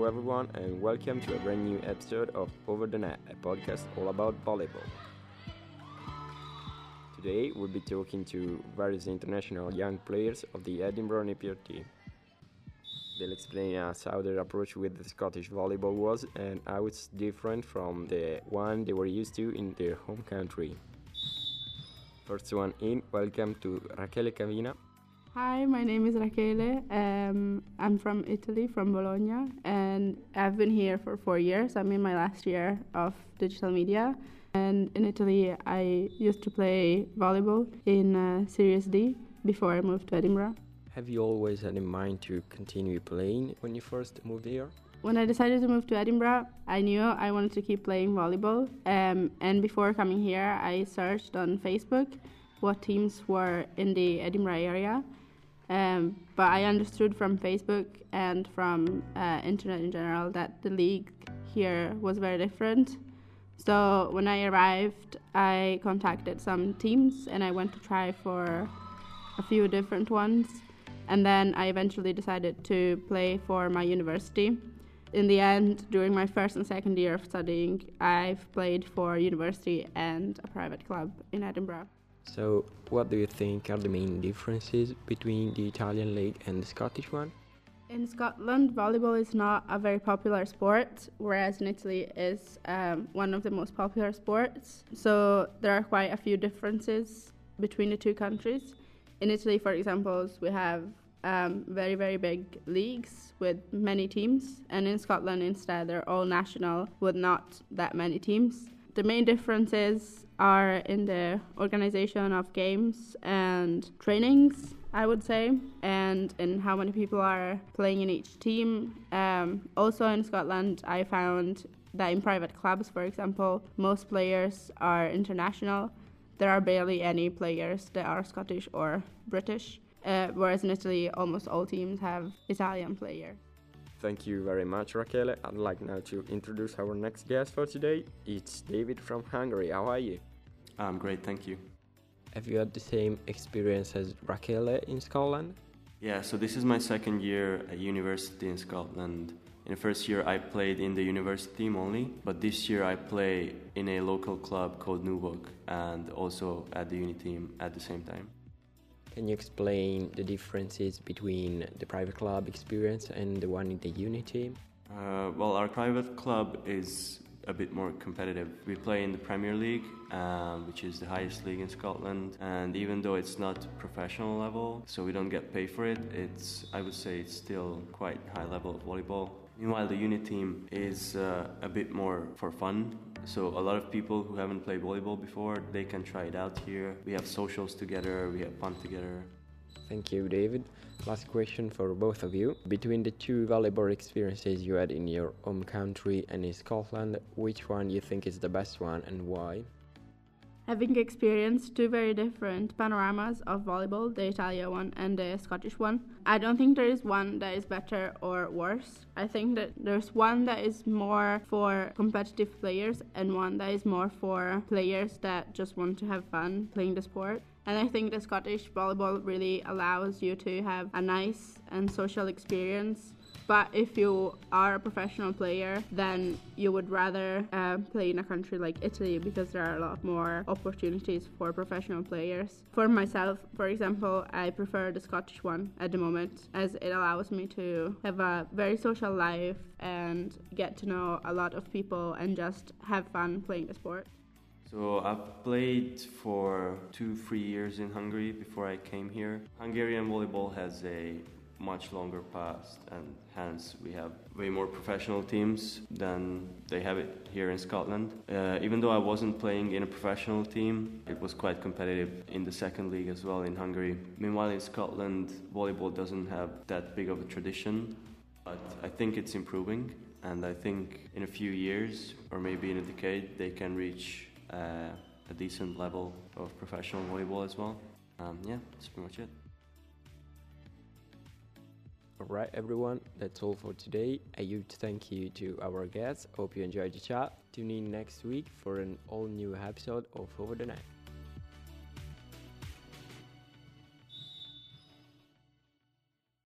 Hello, everyone, and welcome to a brand new episode of Over the Net, a podcast all about volleyball. Today, we'll be talking to various international young players of the Edinburgh Napier team. They'll explain us how their approach with the Scottish volleyball was and how it's different from the one they were used to in their home country. First one in, welcome to Rachele Cavina. Hi, my name is Rachele. Um, I'm from Italy, from Bologna, and I've been here for four years. I'm in my last year of digital media. And in Italy, I used to play volleyball in uh, Series D before I moved to Edinburgh. Have you always had in mind to continue playing when you first moved here? When I decided to move to Edinburgh, I knew I wanted to keep playing volleyball. Um, and before coming here, I searched on Facebook what teams were in the Edinburgh area. Um, but I understood from Facebook and from uh, internet in general that the league here was very different. So when I arrived, I contacted some teams and I went to try for a few different ones. And then I eventually decided to play for my university. In the end, during my first and second year of studying, I've played for university and a private club in Edinburgh. So, what do you think are the main differences between the Italian league and the Scottish one? In Scotland, volleyball is not a very popular sport, whereas in Italy is um, one of the most popular sports. So there are quite a few differences between the two countries. In Italy, for example, we have um, very very big leagues with many teams, and in Scotland instead they're all national with not that many teams. The main differences are in the organization of games and trainings, I would say, and in how many people are playing in each team. Um, also in Scotland, I found that in private clubs, for example, most players are international. There are barely any players that are Scottish or British, uh, whereas in Italy, almost all teams have Italian players. Thank you very much, Raquel. I'd like now to introduce our next guest for today. It's David from Hungary. How are you? I'm great, thank you. Have you had the same experience as Raquel in Scotland? Yeah, so this is my second year at university in Scotland. In the first year, I played in the university team only, but this year I play in a local club called Nubok and also at the uni team at the same time. Can you explain the differences between the private club experience and the one in the uni team? Uh, well, our private club is a bit more competitive. We play in the Premier League, um, which is the highest league in Scotland, and even though it's not professional level, so we don't get paid for it, it's I would say it's still quite high level of volleyball. Meanwhile, the uni team is uh, a bit more for fun. So a lot of people who haven't played volleyball before, they can try it out here. We have socials together, we have fun together. Thank you, David. Last question for both of you. Between the two volleyball experiences you had in your home country and in Scotland, which one you think is the best one and why? Having experienced two very different panoramas of volleyball, the Italian one and the Scottish one, I don't think there is one that is better or worse. I think that there's one that is more for competitive players and one that is more for players that just want to have fun playing the sport. And I think the Scottish volleyball really allows you to have a nice and social experience but if you are a professional player, then you would rather uh, play in a country like Italy because there are a lot more opportunities for professional players. For myself, for example, I prefer the Scottish one at the moment as it allows me to have a very social life and get to know a lot of people and just have fun playing the sport. So I've played for two, three years in Hungary before I came here. Hungarian volleyball has a much longer past and hence we have way more professional teams than they have it here in Scotland. Uh, even though I wasn't playing in a professional team, it was quite competitive in the second league as well in Hungary. Meanwhile in Scotland, volleyball doesn't have that big of a tradition, but I think it's improving and I think in a few years or maybe in a decade they can reach uh, a decent level of professional volleyball as well. Um, yeah, that's pretty much it. Alright, everyone, that's all for today. A huge thank you to our guests. Hope you enjoyed the chat. Tune in next week for an all new episode of Over the Net.